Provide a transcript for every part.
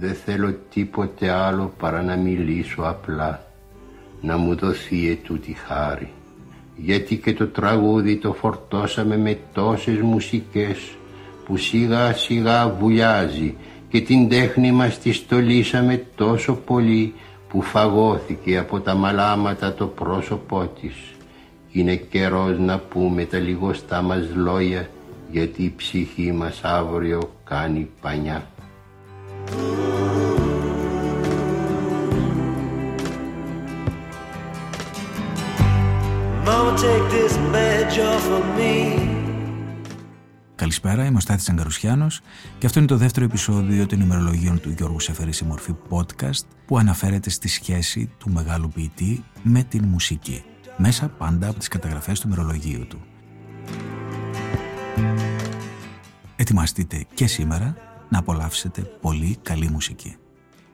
Δεν θέλω τίποτε άλλο παρά να μιλήσω απλά, να μου δοθεί ετούτη χάρη. Γιατί και το τραγούδι το φορτώσαμε με τόσες μουσικές που σιγά σιγά βουλιάζει και την τέχνη μας τη στολίσαμε τόσο πολύ που φαγώθηκε από τα μαλάματα το πρόσωπό της. Είναι καιρός να πούμε τα λιγοστά μας λόγια γιατί η ψυχή μας αύριο κάνει πανιά. Καλησπέρα, είμαι ο Στάθης Αγκαρουσιάνος και αυτό είναι το δεύτερο επεισόδιο των ημερολογίων του Γιώργου Σεφερή σε μορφή podcast που αναφέρεται στη σχέση του μεγάλου ποιητή με την μουσική μέσα πάντα από τις καταγραφές του ημερολογίου του. Ετοιμαστείτε και σήμερα να απολαύσετε πολύ καλή μουσική.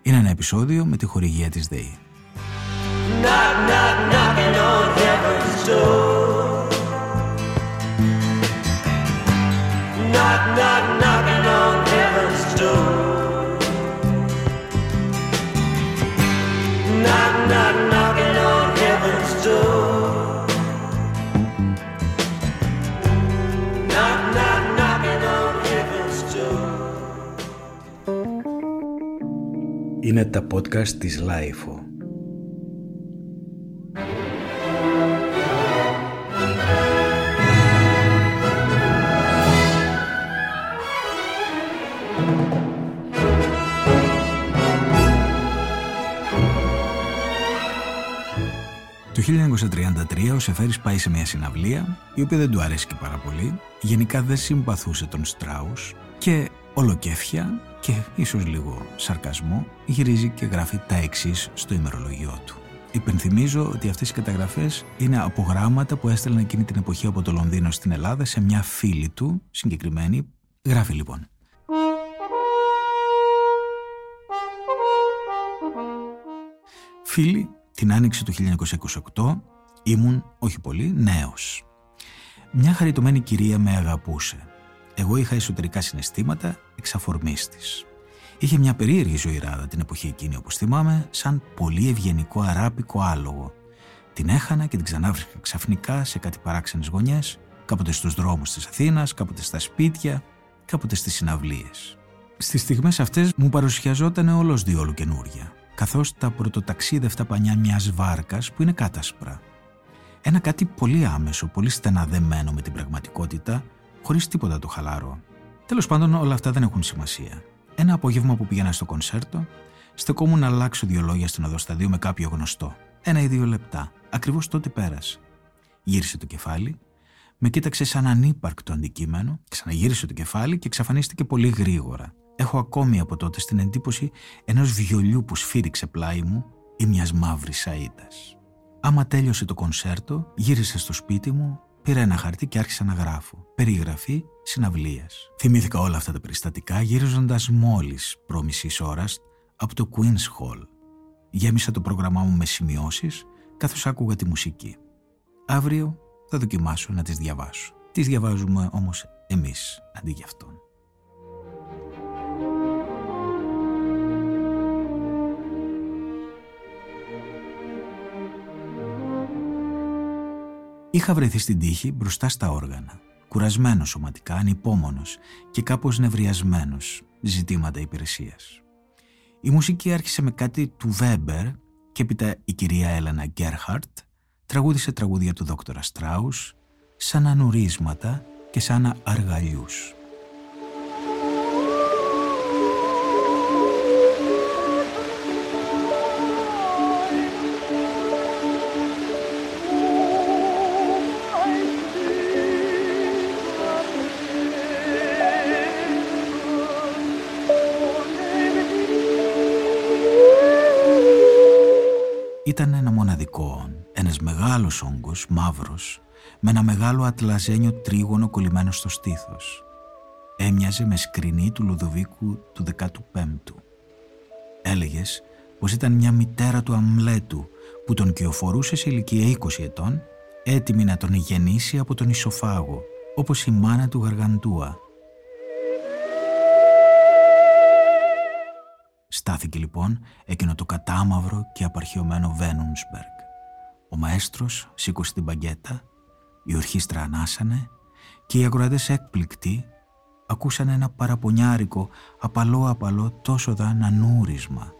Είναι ένα επεισόδιο με τη χορηγία της ΔΕΗ. Είναι τα podcast της Lifeo. 1933 ο Σεφέρης πάει σε μια συναυλία, η οποία δεν του αρέσει και πάρα πολύ, γενικά δεν συμπαθούσε τον Στράους και ολοκέφια και ίσως λίγο σαρκασμό γυρίζει και γράφει τα εξής στο ημερολογιό του. Υπενθυμίζω ότι αυτές οι καταγραφές είναι από γράμματα που έστελνε εκείνη την εποχή από το Λονδίνο στην Ελλάδα σε μια φίλη του συγκεκριμένη. Γράφει λοιπόν. Φίλοι, την άνοιξη του 1928 ήμουν, όχι πολύ, νέος. Μια χαριτωμένη κυρία με αγαπούσε. Εγώ είχα εσωτερικά συναισθήματα εξαφορμής της. Είχε μια περίεργη ζωηράδα την εποχή εκείνη, όπως θυμάμαι, σαν πολύ ευγενικό αράπικο άλογο. Την έχανα και την ξανάβρισκα ξαφνικά σε κάτι παράξενες γωνιές, κάποτε στους δρόμους της Αθήνας, κάποτε στα σπίτια, κάποτε στις συναυλίες. Στις στιγμές αυτές μου παρουσιαζόταν όλος διόλου καινούρια καθώς τα πρωτοταξίδευτα πανιά μιας βάρκας που είναι κάτασπρα. Ένα κάτι πολύ άμεσο, πολύ στεναδεμένο με την πραγματικότητα, χωρίς τίποτα το χαλάρο. Τέλος πάντων όλα αυτά δεν έχουν σημασία. Ένα απόγευμα που πήγαινα στο κονσέρτο, στεκόμουν να αλλάξω δύο λόγια στην οδοσταδίο με κάποιο γνωστό. Ένα ή δύο λεπτά. Ακριβώς τότε πέρασε. Γύρισε το κεφάλι, με κοίταξε σαν ανύπαρκτο αντικείμενο, ξαναγύρισε το κεφάλι και εξαφανίστηκε πολύ γρήγορα. Έχω ακόμη από τότε στην εντύπωση ενός βιολιού που σφύριξε πλάι μου ή μιας μαύρης σαΐτας. Άμα τέλειωσε το κονσέρτο, γύρισε στο σπίτι μου, πήρα ένα χαρτί και άρχισα να γράφω. Περιγραφή συναυλίας. Θυμήθηκα όλα αυτά τα περιστατικά γύριζοντας μόλις προ μισής ώρας από το Queen's Hall. Γέμισα το πρόγραμμά μου με σημειώσεις καθώς άκουγα τη μουσική. Αύριο θα δοκιμάσω να τις διαβάσω. Τις διαβάζουμε όμως εμείς αντί για αυτόν. Είχα βρεθεί στην τύχη μπροστά στα όργανα, κουρασμένος σωματικά, ανυπόμονος και κάπως νευριασμένος ζητήματα υπηρεσίας. Η μουσική άρχισε με κάτι του Βέμπερ και έπειτα η κυρία Έλενα Γκέρχαρτ τραγούδισε τραγούδια του δόκτωρα Στράους σαν ανουρίσματα και σαν αργαλιούς. Ήταν ένα μοναδικό, ένας μεγάλος όγκος, μαύρος, με ένα μεγάλο ατλαζένιο τρίγωνο κολλημένο στο στήθος. Έμοιαζε με σκρινή του Λουδοβίκου του 15ου. Έλεγες πως ήταν μια μητέρα του Αμλέτου που τον κυοφορούσε σε ηλικία 20 ετών, έτοιμη να τον γεννήσει από τον ισοφάγο, όπως η μάνα του Γαργαντούα. Στάθηκε λοιπόν εκείνο το κατάμαυρο και απαρχαιωμένο Βένουνσμπεργκ. Ο μαέστρος σήκωσε την παγκέτα, η ορχήστρα ανάσανε και οι ακροατές έκπληκτοι ακούσαν ένα παραπονιάρικο, απαλό απαλό τόσο δα νούρισμα.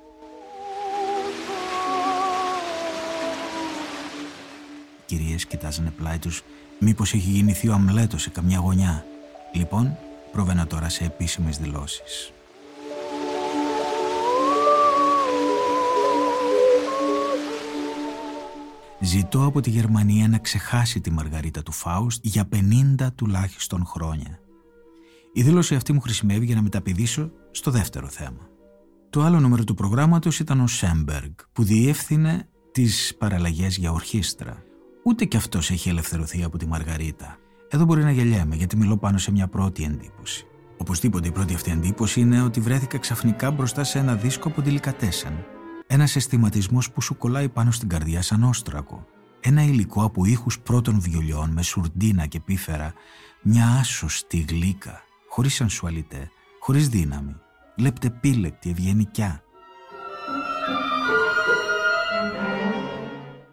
Οι κυρίες κοιτάζανε πλάι τους μήπως έχει γεννηθεί ο Αμλέτος σε καμιά γωνιά. Λοιπόν, προβαίνα τώρα σε επίσημες δηλώσεις. Ζητώ από τη Γερμανία να ξεχάσει τη Μαργαρίτα του Φάουστ για 50 τουλάχιστον χρόνια. Η δήλωση αυτή μου χρησιμεύει για να μεταπηδήσω στο δεύτερο θέμα. Το άλλο νούμερο του προγράμματος ήταν ο Σέμπεργκ, που διεύθυνε τις παραλλαγές για ορχήστρα. Ούτε κι αυτός έχει ελευθερωθεί από τη Μαργαρίτα. Εδώ μπορεί να γελιέμαι, γιατί μιλώ πάνω σε μια πρώτη εντύπωση. Οπωσδήποτε η πρώτη αυτή εντύπωση είναι ότι βρέθηκα ξαφνικά μπροστά σε ένα δίσκο από Λικατέσεν. Ένας αισθηματισμός που σου κολλάει πάνω στην καρδιά σαν όστρακο. Ένα υλικό από ήχους πρώτων βιολιών με σουρντίνα και πίφερα, μια άσωστη γλύκα, χωρίς σανσουαλιτέ, χωρίς δύναμη, λεπτεπίλεκτη, ευγενικιά.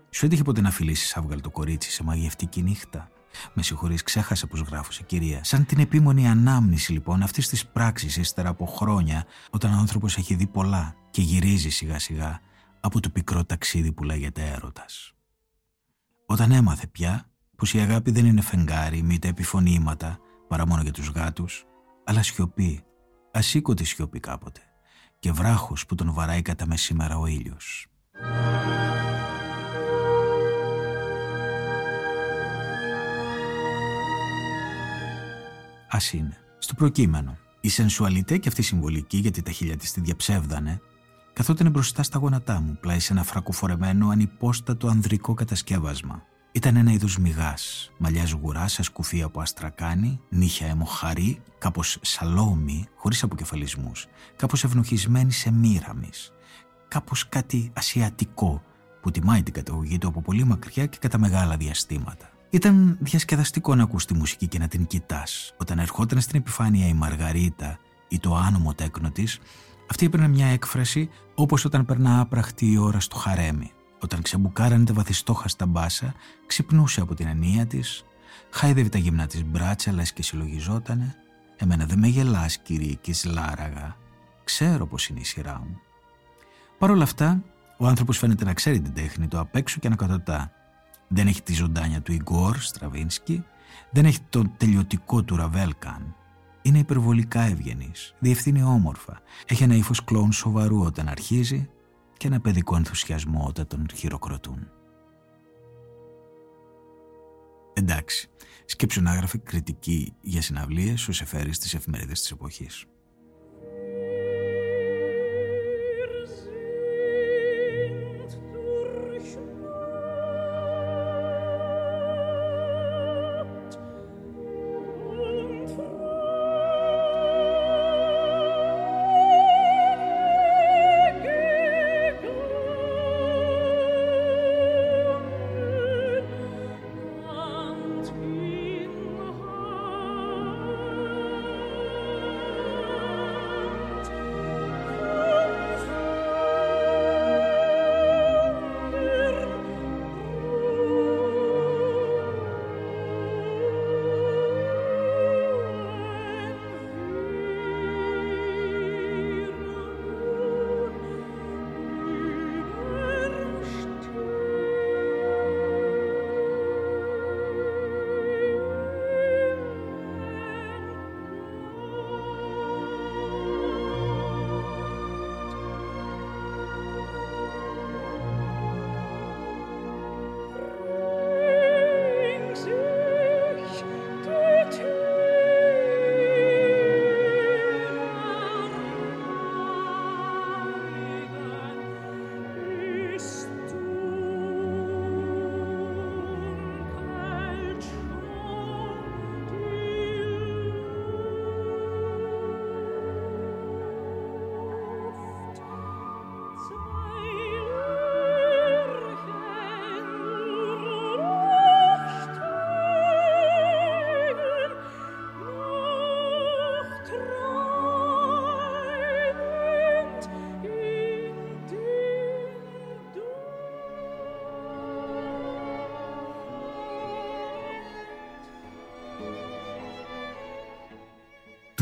Σου έτυχε ποτέ να φιλήσεις άβγαλτο κορίτσι σε μαγευτική νύχτα; Με συγχωρείς, ξέχασα πώ γράφω σε κυρία. Σαν την επίμονη ανάμνηση λοιπόν αυτής της πράξης ύστερα από χρόνια, όταν ο άνθρωπος έχει δει πολλά και γυρίζει σιγά σιγά από το πικρό ταξίδι που λέγεται έρωτας. Όταν έμαθε πια πως η αγάπη δεν είναι φεγγάρι, μήτε επιφωνήματα, παρά μόνο για τους γάτους, αλλά σιωπή, ασήκωτη σιωπή κάποτε, και βράχος που τον βαράει κατά μεσήμερα ο ήλιος. Α είναι. Στο προκείμενο. Η σενσουαλιτέ και αυτή η συμβολική, γιατί τα χίλια της τη διαψεύδανε, καθόταν μπροστά στα γόνατά μου, πλάι σε ένα φρακοφορεμένο, ανυπόστατο ανδρικό κατασκεύασμα. Ήταν ένα είδος μυγάς, μαλλιάς σγουρά σε σκουφί από αστρακάνη, νύχια αιμοχαρή, κάπως σαλόμη, χωρίς αποκεφαλισμούς, κάπως ευνοχισμένη σε μοίραμη, κάπως κάτι ασιατικό που τιμάει την καταγωγή του από πολύ μακριά και κατά μεγάλα διαστήματα. Ήταν διασκεδαστικό να ακούς τη μουσική και να την κοιτάς. Όταν ερχόταν στην επιφάνεια η Μαργαρίτα ή το άνομο τέκνο της, αυτή έπαιρνε μια έκφραση όπως όταν περνά άπραχτη η ώρα στο χαρέμι. Όταν ξεμπουκάρανε τα βαθιστόχαστα μπάσα, ξυπνούσε από την ενία της, χάιδευε τα γυμνά της μπράτσα, λες και συλλογιζότανε. Εμένα δεν με γελάς, κυρίκη Λάραγα. Ξέρω πώ είναι η σειρά μου. Παρ' όλα αυτά, ο άνθρωπος φαίνεται να ξέρει την τέχνη του απ' έξω και να κατωτά. Δεν έχει τη ζωντάνια του Ιγκόρ Στραβίνσκι, δεν έχει το τελειωτικό του Ραβέλκαν. Είναι υπερβολικά ευγενής, διευθύνει όμορφα, έχει ένα ύφος κλόουν σοβαρού όταν αρχίζει και ένα παιδικό ενθουσιασμό όταν τον χειροκροτούν. Εντάξει, σκέψου να γράφει κριτική για συναυλίες ως εφαίρει στις εφημερίδες της εποχής.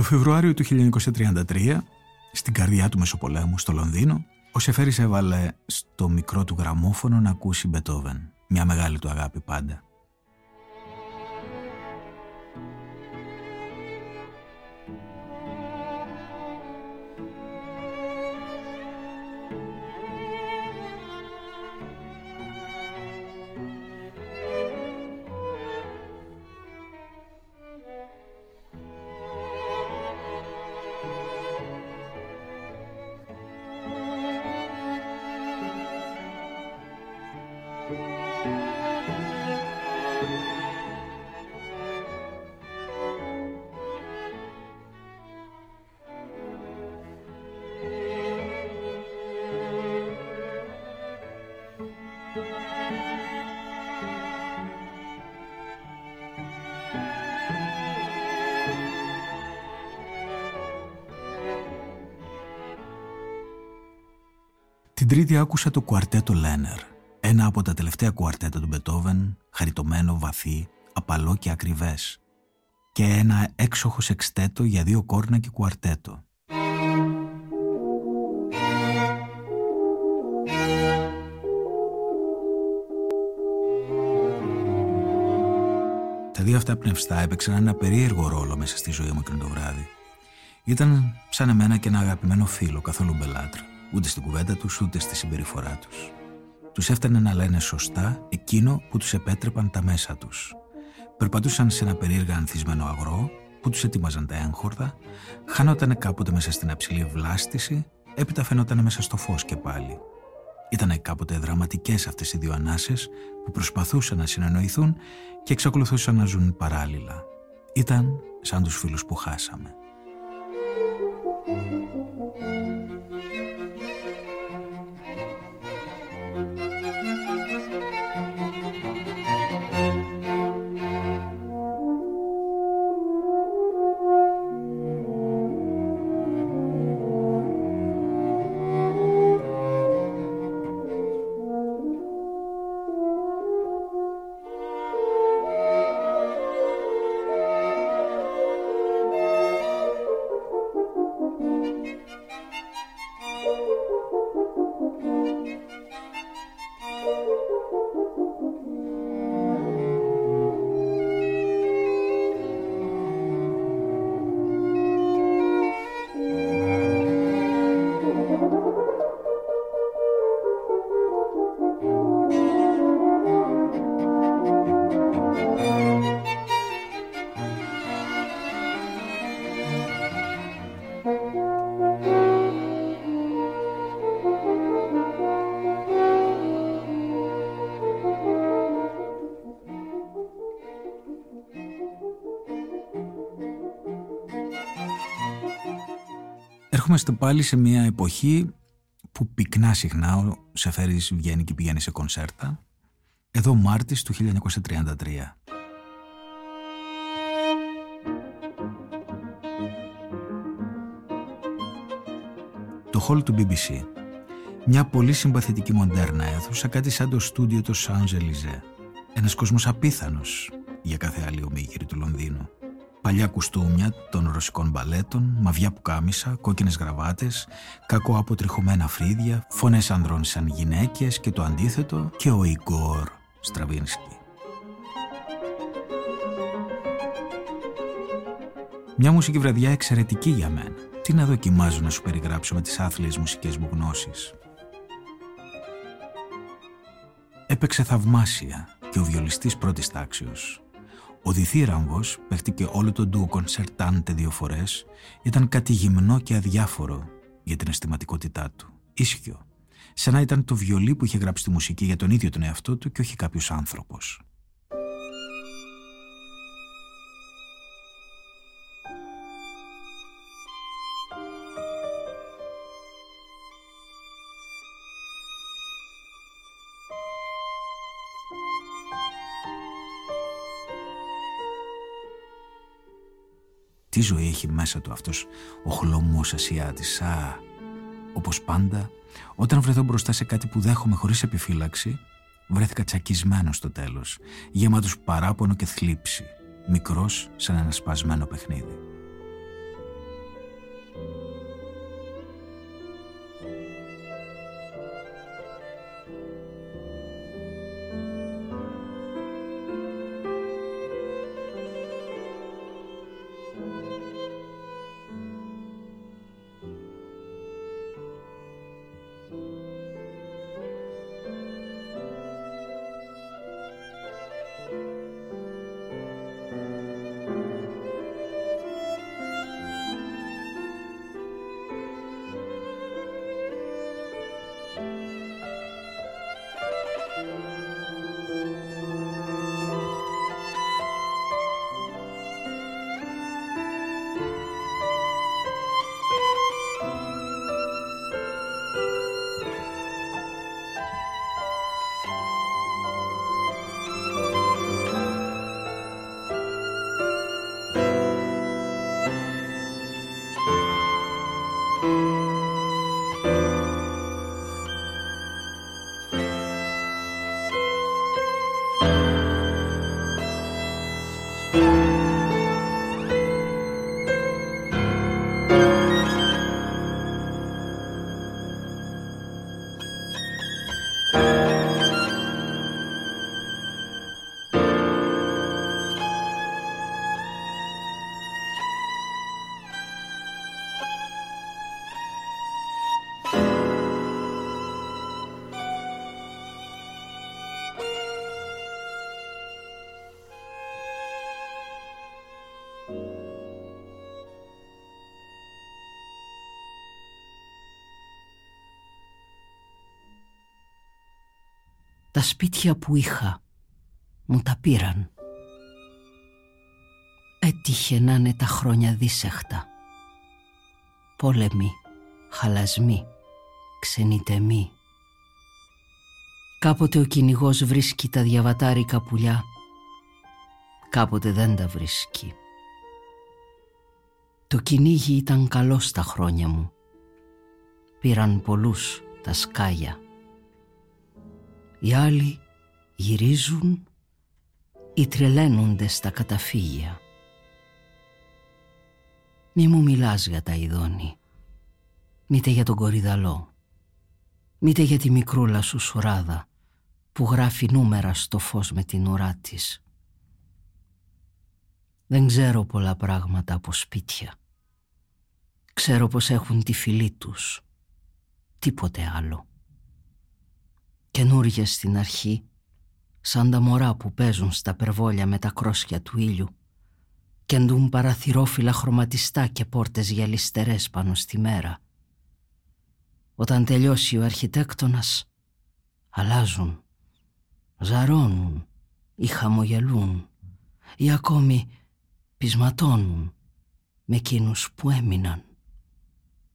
Το Φεβρουάριο του 1933, στην καρδιά του Μεσοπολέμου, στο Λονδίνο, ο Σεφέρης έβαλε στο μικρό του γραμμόφωνο να ακούσει Μπετόβεν, μια μεγάλη του αγάπη πάντα. Τρίτη άκουσα το κουαρτέτο Λένερ, ένα από τα τελευταία κουαρτέτα του Μπετόβεν, χαριτωμένο, βαθύ, απαλό και ακριβές, και ένα έξοχος σεξτέτο για δύο κόρνα και κουαρτέτο. Τα δύο αυτά πνευστά έπαιξαν ένα περίεργο ρόλο μέσα στη ζωή μου εκείνο το βράδυ. Ήταν σαν εμένα και ένα αγαπημένο φίλο, καθόλου μπελάτρα ούτε στην κουβέντα τους ούτε στη συμπεριφορά τους. Τους έφτανε να λένε σωστά εκείνο που τους επέτρεπαν τα μέσα τους. Περπατούσαν σε ένα περίεργα ανθισμένο αγρό που τους ετοίμαζαν τα έγχορδα, χάνονταν κάποτε μέσα στην αψηλή βλάστηση, έπειτα φαινόταν μέσα στο φως και πάλι. Ήταν κάποτε δραματικές αυτές οι δύο ανάσες που προσπαθούσαν να συνεννοηθούν και εξακολουθούσαν να ζουν παράλληλα. Ήταν σαν τους φίλους που χάσαμε. Ερχόμαστε πάλι σε μια εποχή που πυκνά συχνά ο Σεφέρης βγαίνει και πηγαίνει σε κονσέρτα. Εδώ Μάρτης του 1933. Το χολ του BBC. Μια πολύ συμπαθητική μοντέρνα αίθουσα, κάτι σαν το στούντιο του Σαν Ελιζέ. Ένας κόσμος απίθανος για κάθε άλλη ομίγυρη του Λονδίνου παλιά κουστούμια των ρωσικών μπαλέτων, μαβιά πουκάμισα, κόκκινες γραβάτες, κακό αποτριχωμένα φρύδια, φωνές ανδρών σαν γυναίκες και το αντίθετο και ο Ιγκόρ Στραβίνσκι. Μια μουσική βραδιά εξαιρετική για μένα. Τι να δοκιμάζω να σου περιγράψω με τις άθλιες μουσικές μου γνώσεις. Έπαιξε θαυμάσια και ο βιολιστής πρώτης τάξεως, ο διθύραμβος παίχτηκε όλο το ντουο κονσερτάντε δύο φορές, ήταν κάτι γυμνό και αδιάφορο για την αισθηματικότητά του. Ίσχυο. Σαν να ήταν το βιολί που είχε γράψει τη μουσική για τον ίδιο τον εαυτό του και όχι κάποιος άνθρωπος. Τι ζωή έχει μέσα του αυτός ο χλωμός Ασιάτης. Α, όπως πάντα, όταν βρεθώ μπροστά σε κάτι που δέχομαι χωρίς επιφύλαξη, βρέθηκα τσακισμένος στο τέλος, γεμάτος παράπονο και θλίψη, μικρός σαν ένα σπασμένο παιχνίδι. Τα σπίτια που είχα μου τα πήραν. Έτυχε να είναι τα χρόνια δίσεχτα. Πόλεμοι, χαλασμοί, ξενιτεμοί. Κάποτε ο κυνηγός βρίσκει τα διαβατάρικα πουλιά, κάποτε δεν τα βρίσκει. Το κυνήγι ήταν καλό στα χρόνια μου. Πήραν πολλούς τα σκάλια. Οι άλλοι γυρίζουν ή τρελαίνονται στα καταφύγια. Μη μου μιλάς για τα ειδώνη, μήτε για τον κορυδαλό, μήτε για τη μικρούλα σου σουράδα που γράφει νούμερα στο φως με την ουρά της. Δεν ξέρω πολλά πράγματα από σπίτια. Ξέρω πως έχουν τη φυλή τους. Τίποτε άλλο. Καινούργια στην αρχή, σαν τα μωρά που παίζουν στα περβόλια με τα κρόσια του ήλιου και ντουν παραθυρόφυλλα χρωματιστά και πόρτες γυαλιστερές πάνω στη μέρα. Όταν τελειώσει ο αρχιτέκτονας, αλλάζουν, ζαρώνουν ή χαμογελούν ή ακόμη πεισματώνουν με εκείνους που έμειναν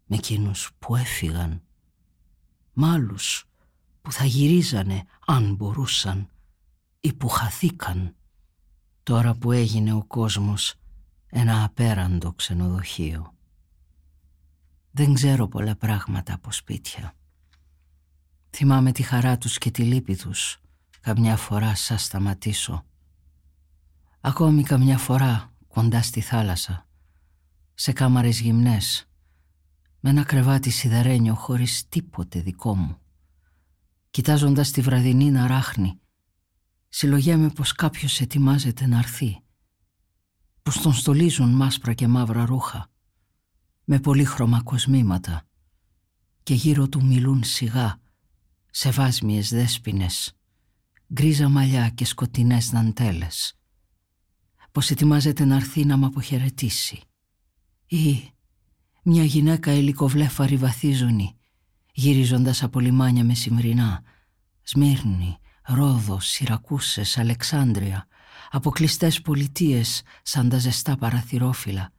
με εκείνους που έφυγαν, μ' άλλους που θα γυρίζανε αν μπορούσαν ή που χαθήκαν τώρα που έγινε ο κόσμος ένα απέραντο ξενοδοχείο. Δεν ξέρω πολλά πράγματα από σπίτια. Θυμάμαι τη χαρά τους και τη λύπη τους καμιά φορά σας σταματήσω. Ακόμη καμιά φορά κοντά στη θάλασσα, σε κάμαρες γυμνές, με ένα κρεβάτι σιδερένιο χωρίς τίποτε δικό μου. Κοιτάζοντας τη βραδινή να ράχνει, συλλογέμαι πως κάποιος ετοιμάζεται να έρθει. Πως τον στολίζουν μάσπρα και μαύρα ρούχα, με πολύχρωμα κοσμήματα και γύρω του μιλούν σιγά σε βάσμιες δέσποινες, γκρίζα μαλλιά και σκοτεινές δαντέλες. Πως ετοιμάζεται να έρθει να μ' αποχαιρετήσει. Ή μια γυναίκα ελικοβλέφαρη βαθίζωνη, γυρίζοντας από λιμάνια μεσημβρινά, Σμύρνη, Ρόδος, Σιρακούσες, Αλεξάνδρεια, αποκλειστές πολιτείες σαν τα ζεστά παραθυρόφυλλα,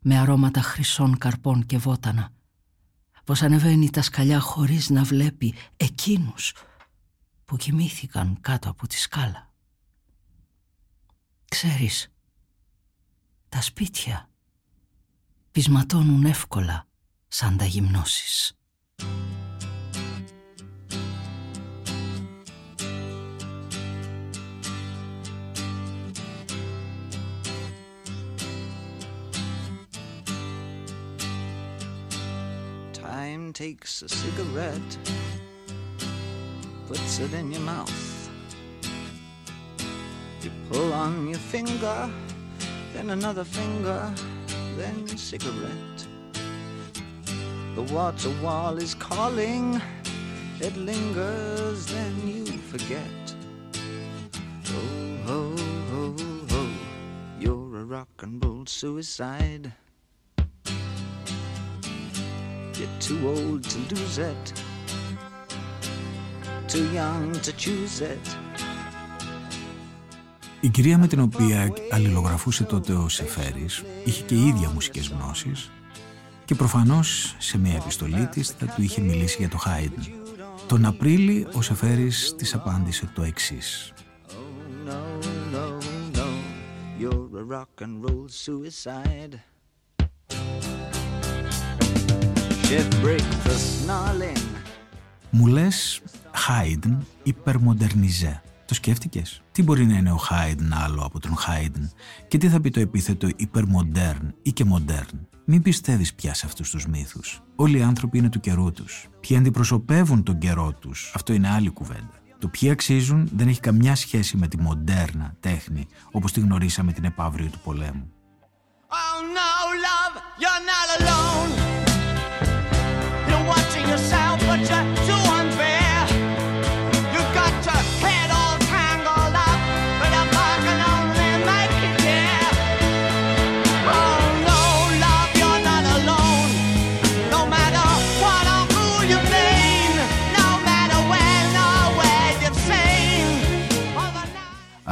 με αρώματα χρυσών καρπών και βότανα, πως ανεβαίνει τα σκαλιά χωρίς να βλέπει εκείνους που κοιμήθηκαν κάτω από τη σκάλα. Ξέρεις, τα σπίτια πεισματώνουν εύκολα σαν τα γυμνώσεις. Time takes a cigarette, puts it in your mouth. You pull on your finger, then another finger then cigarette. The water wall is calling, it lingers, then you forget. Oh, ho, ho, ho, you're a rock and roll suicide. You're too old to lose it, too young to choose it. Η κυρία με την οποία αλληλογραφούσε τότε ο Σεφέρης είχε και η ίδια μουσικές γνώσεις και προφανώς σε μια επιστολή της θα του είχε μιλήσει για το Χάιντ. Τον Απρίλη ο Σεφέρης της απάντησε το εξής. Μου λες Χάιντν υπερμοντερνιζέ. Το σκέφτηκες; Τι μπορεί να είναι ο Χάιντν άλλο από τον Χάιντν και τι θα πει το επίθετο υπερμοντέρν ή και μοντέρν; Μην πιστεύεις πια σε αυτούς τους μύθους. Όλοι οι άνθρωποι είναι του καιρού τους. Ποιοι αντιπροσωπεύουν τον καιρό τους, αυτό είναι άλλη κουβέντα. Το ποιοι αξίζουν δεν έχει καμιά σχέση με τη μοντέρνα τέχνη όπως τη γνωρίσαμε την επαύριο του πολέμου. Oh no, love, you're not alone. You're watching yourself,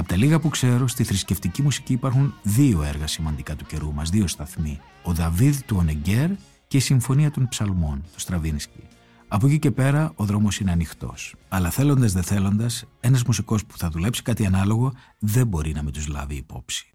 τα λίγα που ξέρω, στη θρησκευτική μουσική υπάρχουν δύο έργα σημαντικά του καιρού μας, δύο σταθμοί. Ο Δαβίδ του Ονεγκέρ και η Συμφωνία των Ψαλμών, του Στραβίνσκι. Από εκεί και πέρα ο δρόμος είναι ανοιχτός. Αλλά θέλοντας δεν θέλοντας, ένας μουσικός που θα δουλέψει κάτι ανάλογο δεν μπορεί να με τους λάβει υπόψη.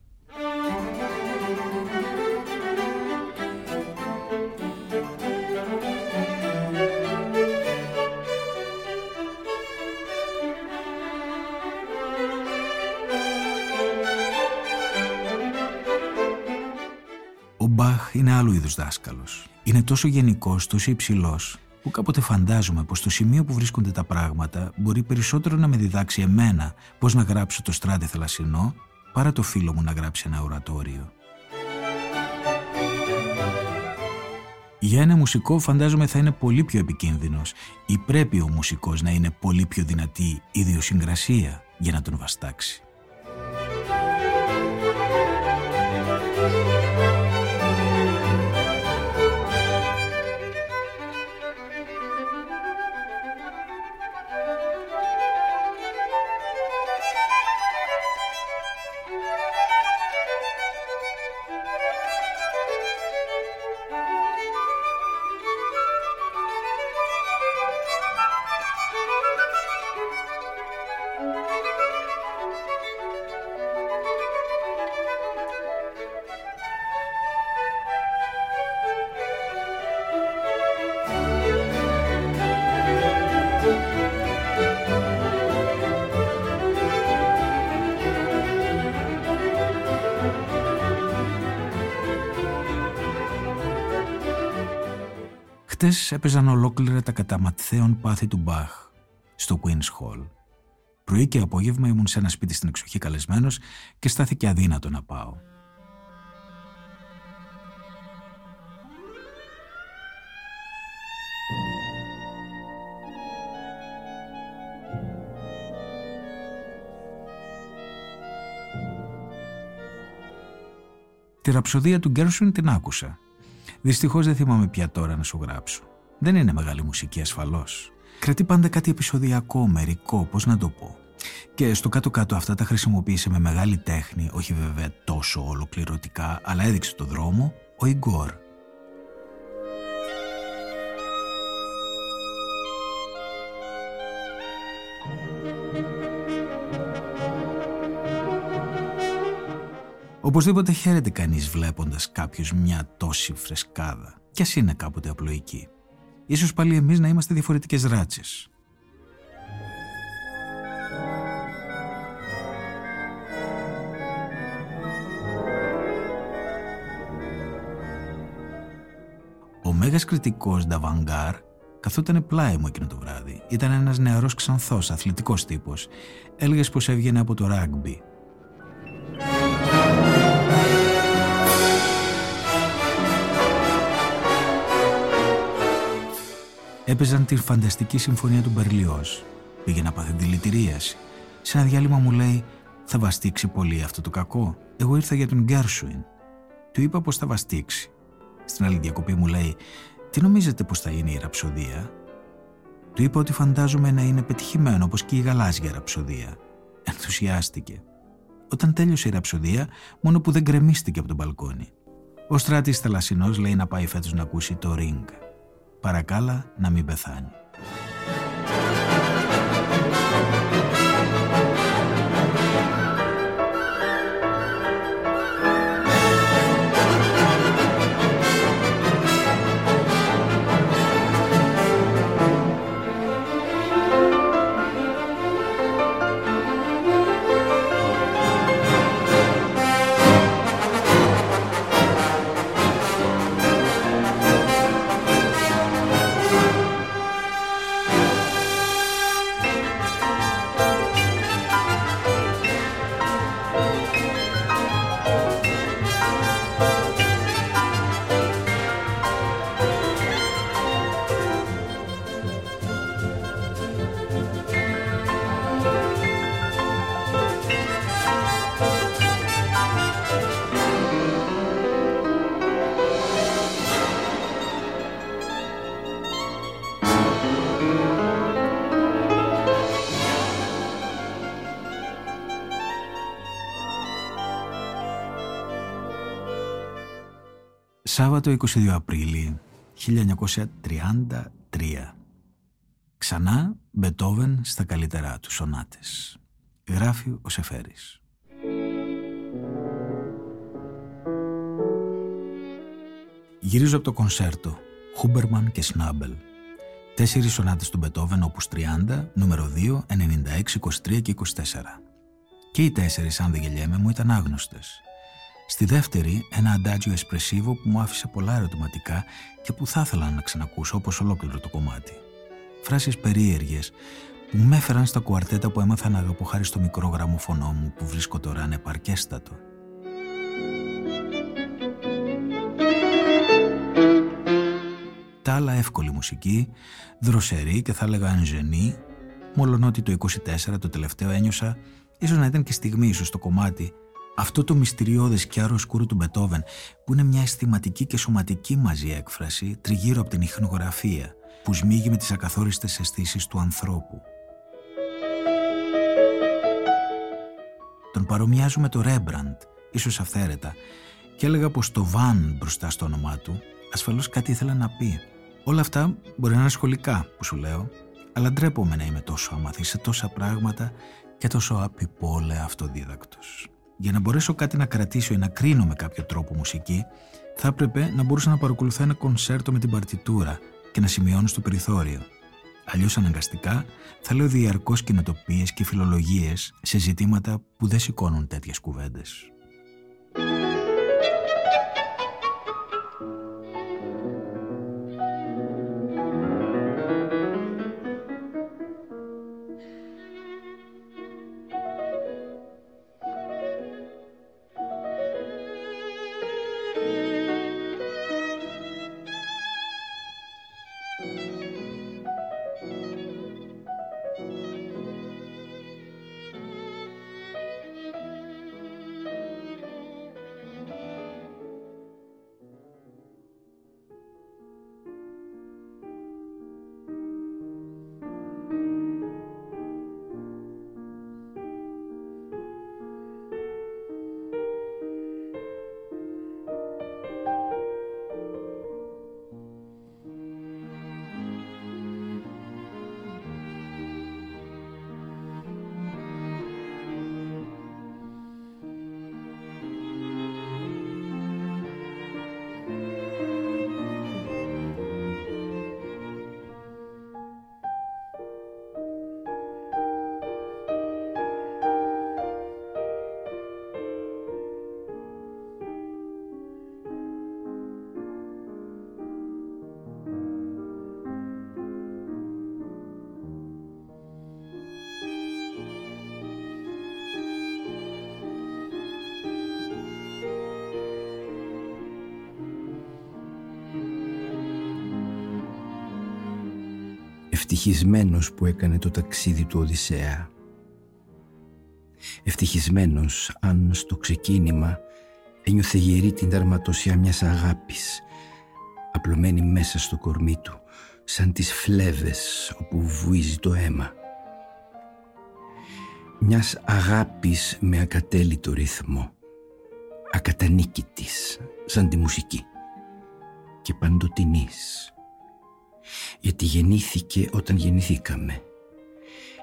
Άλλου είδους δάσκαλος. Είναι τόσο γενικός, τόσο υψηλός, που κάποτε φαντάζομαι πως στο σημείο που βρίσκονται τα πράγματα μπορεί περισσότερο να με διδάξει εμένα πώς να γράψω το στράτε θαλασσινό παρά το φίλο μου να γράψει ένα ορατόριο. Για ένα μουσικό φαντάζομαι θα είναι πολύ πιο επικίνδυνος ή πρέπει ο μουσικός να είναι πολύ πιο δυνατή ιδιοσυγκρασία για να τον βαστάξει. Χτες έπαιζαν ολόκληρα τα καταματθέων πάθη του Μπαχ στο Queen's Hall. Πρωί και απόγευμα ήμουν σε ένα σπίτι στην εξοχή καλεσμένος και στάθηκε αδύνατο να πάω. Τη ραψοδία του Γκέρσουν την άκουσα Δυστυχώς δεν θυμάμαι πια τώρα να σου γράψω. Δεν είναι μεγάλη μουσική ασφαλώς. Κρατεί πάντα κάτι επεισοδιακό, μερικό, πώς να το πω. Και στο κάτω-κάτω αυτά τα χρησιμοποίησε με μεγάλη τέχνη, όχι βέβαια τόσο ολοκληρωτικά, αλλά έδειξε το δρόμο ο Ιγκόρ. Οπωσδήποτε χαίρεται κανείς βλέποντας κάποιος μια τόση φρεσκάδα, κι ας είναι κάποτε απλοϊκή. Ίσως πάλι εμείς να είμαστε διαφορετικές ράτσες. Ο μέγας κριτικός d'avant-garde καθόταν πλάι μου εκείνο το βράδυ. Ήταν ένας νεαρός ξανθός, αθλητικός τύπος. Έλεγες πως έβγαινε από το ράγκμπι Έπαιζαν τη φανταστική συμφωνία του Μπερλιός. Πήγε να πάθει δηλητηρίαση. Σε ένα διάλειμμα μου λέει «Θα βαστίξει πολύ αυτό το κακό». Εγώ ήρθα για τον Γκέρσουιν. Του είπα πως θα βαστίξει. Στην άλλη διακοπή μου λέει «Τι νομίζετε πως θα είναι η ραψοδία» Του είπα ότι φαντάζομαι να είναι πετυχημένο όπως και η γαλάζια ραψοδία. Ενθουσιάστηκε. Όταν τέλειωσε η ραψοδία, μόνο που δεν γκρεμίστηκε από τον μπαλκόνι. Ο Στράτης Θαλασσινός λέει να πάει φέτος να ακούσει το Ring παρακάλα να μην πεθάνει. Σάββατο 22 Απρίλη 1933. Ξανά Μπετόβεν στα καλύτερά του σονάτες. Γράφει ο Σεφέρης. Γυρίζω από το κονσέρτο Χούμπερμαν και Σνάμπελ. Τέσσερις σονάτες του Μπετόβεν όπως 30, νούμερο 2, 96, 23 και 24. Και οι τέσσερις, αν δεν γελιέμαι, μου ήταν άγνωστες. Στη δεύτερη, ένα αντάτζιο εσπρεσίβο που μου άφησε πολλά ερωτηματικά και που θα ήθελα να ξανακούσω όπως ολόκληρο το κομμάτι. Φράσεις περίεργες που με έφεραν στα κουαρτέτα που έμαθα να αγαπώ χάρη στο μικρό γραμμοφωνό μου που βρίσκω τώρα ανεπαρκέστατο. Τα άλλα εύκολη μουσική, δροσερή και θα έλεγα ανζενή, μόλον ότι το 24 το τελευταίο ένιωσα, ίσως να ήταν και στιγμή ίσως το κομμάτι αυτό το μυστηριώδες και άροσκούρο του Μπετόβεν που είναι μια αισθηματική και σωματική μαζί έκφραση τριγύρω από την ιχνογραφία που σμίγει με τις ακαθόριστες αισθήσεις του ανθρώπου. Τον παρομοιάζω με το Ρέμπραντ, ίσως αυθαίρετα, και έλεγα πως το Βαν μπροστά στο όνομά του ασφαλώς κάτι ήθελα να πει. Όλα αυτά μπορεί να είναι σχολικά που σου λέω, αλλά ντρέπομαι να είμαι τόσο αμαθή σε τόσα πράγματα και τόσο απειπόλαια αυτοδίδακτος. Για να μπορέσω κάτι να κρατήσω ή να κρίνω με κάποιο τρόπο μουσική, θα έπρεπε να μπορούσα να παρακολουθώ ένα κονσέρτο με την παρτιτούρα και να σημειώνω στο περιθώριο. Αλλιώς αναγκαστικά θα λέω διαρκώς κοινοτοπίε και φιλολογίες σε ζητήματα που δεν σηκώνουν τέτοιες κουβέντες. Ευτυχισμένος που έκανε το ταξίδι του Οδυσσέα. Ευτυχισμένος αν στο ξεκίνημα ένιωθε γερή την τερματοσιά μιας αγάπης απλωμένη μέσα στο κορμί του σαν τις φλέβες όπου βουίζει το αίμα. Μιας αγάπης με ακατέλειτο ρυθμό ακατανίκητης σαν τη μουσική και παντοτινής γιατί γεννήθηκε όταν γεννηθήκαμε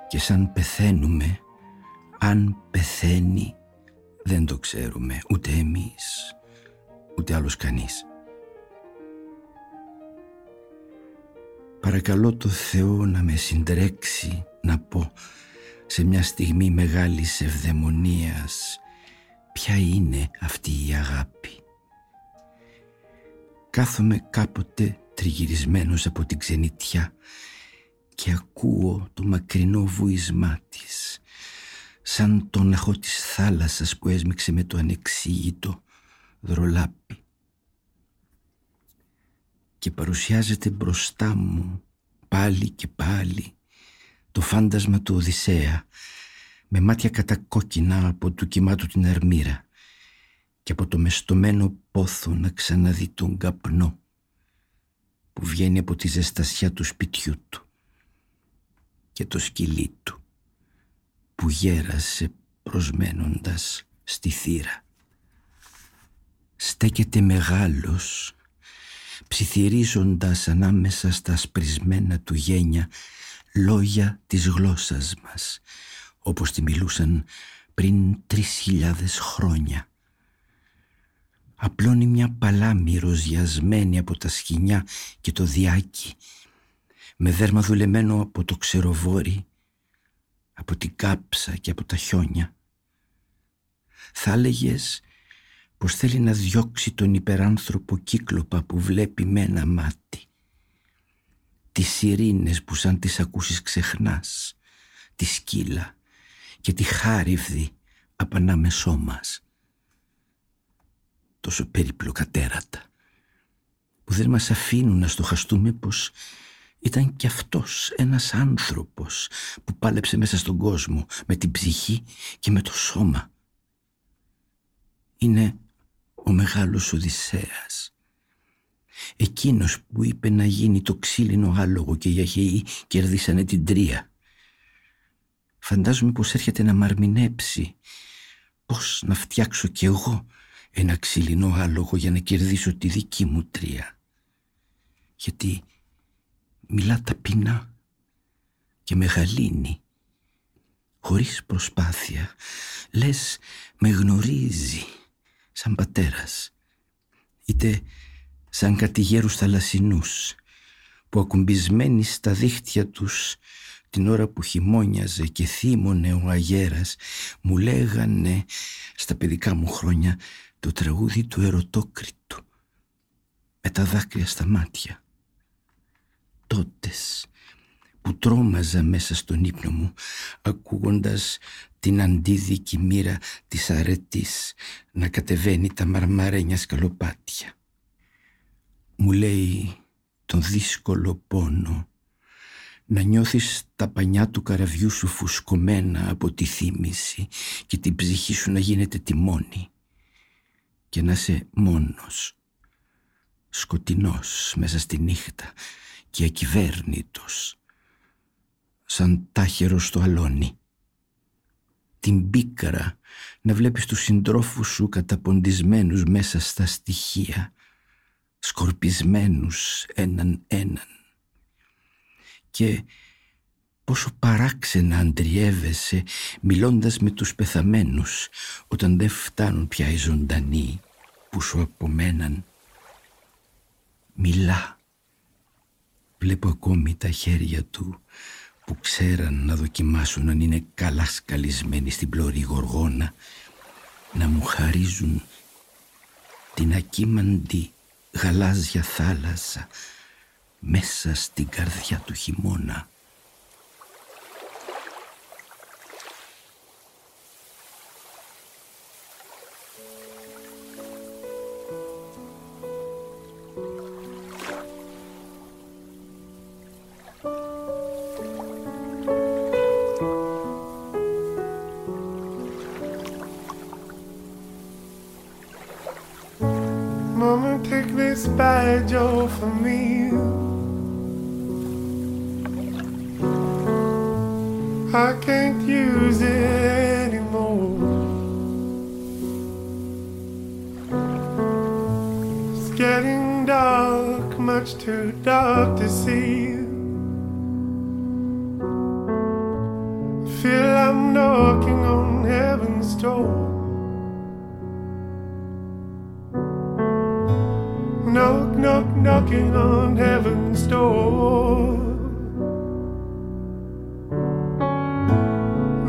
και σαν πεθαίνουμε αν πεθαίνει δεν το ξέρουμε ούτε εμείς ούτε άλλος κανείς Παρακαλώ το Θεό να με συντρέξει να πω σε μια στιγμή μεγάλης ευδαιμονίας ποια είναι αυτή η αγάπη. Κάθομαι κάποτε τριγυρισμένος από την ξενιτιά και ακούω το μακρινό βουισμά της σαν τον αχώ της θάλασσας που έσμιξε με το ανεξήγητο δρολάπι. Και παρουσιάζεται μπροστά μου πάλι και πάλι το φάντασμα του Οδυσσέα με μάτια κατακόκκινα από του κοιμάτου την αρμύρα και από το μεστομένο πόθο να ξαναδεί τον καπνό που βγαίνει από τη ζεστασιά του σπιτιού του και το σκυλί του που γέρασε προσμένοντας στη θύρα. στέκεται μεγάλος ψιθυρίζοντας ανάμεσα στα σπρισμένα του γένια λόγια της γλώσσας μας όπως τη μιλούσαν πριν τρεις χιλιάδες χρόνια. Απλώνει μια παλάμη ροζιασμένη από τα σκηνιά και το διάκι με δέρμα δουλεμένο από το ξεροβόρι, από την κάψα και από τα χιόνια. Θα έλεγες πως θέλει να διώξει τον υπεράνθρωπο κύκλοπα που βλέπει με ένα μάτι. Τις ειρήνες που σαν τις ακούσεις ξεχνάς, τη σκύλα και τη χάριβδη απανάμεσό μας. Τόσο περίπλοκα τέρατα που δεν μας αφήνουν να στοχαστούμε πως ήταν κι αυτός ένας άνθρωπος που πάλεψε μέσα στον κόσμο με την ψυχή και με το σώμα. Είναι ο μεγάλος Οδυσσέας. Εκείνος που είπε να γίνει το ξύλινο άλογο και οι Αχαιοί κερδίσανε την τρία. Φαντάζομαι πως έρχεται να μαρμινέψει. Πώς να φτιάξω κι εγώ ένα ξύλινο άλογο για να κερδίσω τη δική μου τρία. Γιατί μιλά ταπεινά και μεγαλύνει χωρίς προσπάθεια λες με γνωρίζει σαν πατέρας είτε σαν κατηγέρους θαλασσινούς που ακουμπισμένοι στα δίχτυα τους την ώρα που χειμώνιαζε και θύμωνε ο αγέρας μου λέγανε στα παιδικά μου χρόνια το τραγούδι του ερωτόκριτου με τα δάκρυα στα μάτια τότες που τρόμαζα μέσα στον ύπνο μου ακούγοντας την αντίδικη μοίρα της αρετής να κατεβαίνει τα μαρμαρένια σκαλοπάτια. Μου λέει τον δύσκολο πόνο να νιώθεις τα πανιά του καραβιού σου φουσκωμένα από τη θύμηση και την ψυχή σου να γίνεται τιμόνι και να είσαι μόνος, σκοτεινός μέσα στη νύχτα και ακυβέρνητος, σαν τάχερο στο αλόνι. Την πίκαρα να βλέπεις τους συντρόφους σου καταποντισμένους μέσα στα στοιχεία, σκορπισμένους έναν έναν. Και πόσο παράξενα αντριεύεσαι μιλώντας με τους πεθαμένους όταν δεν φτάνουν πια οι ζωντανοί που σου απομέναν. Μιλά Βλέπω ακόμη τα χέρια του που ξέραν να δοκιμάσουν αν είναι καλά σκαλισμένοι στην πλώρη γοργόνα να μου χαρίζουν την ακίμαντη γαλάζια θάλασσα μέσα στην καρδιά του χειμώνα. I feel I'm knocking on heaven's door. Knock, knock, knocking on heaven's door.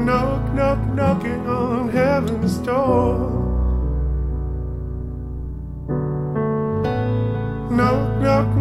Knock, knock, knocking on heaven's door.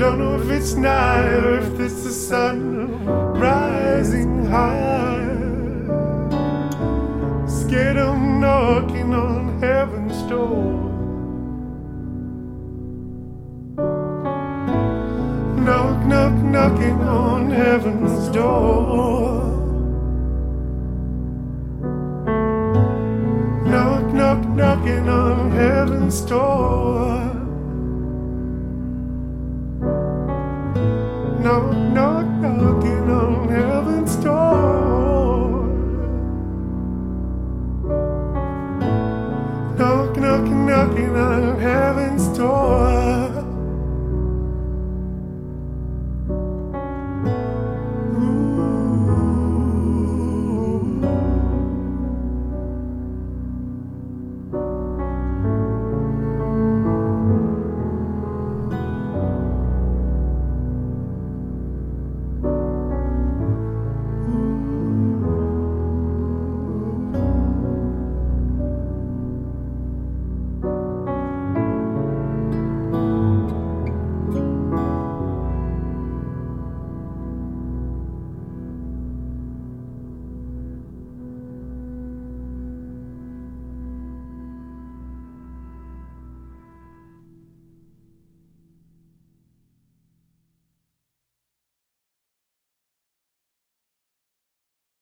Don't know if it's night or if it's the sun rising high. Scared of knocking on heaven's door. Knock, knock, knocking on heaven's door. Knock, knock, knocking on heaven's door.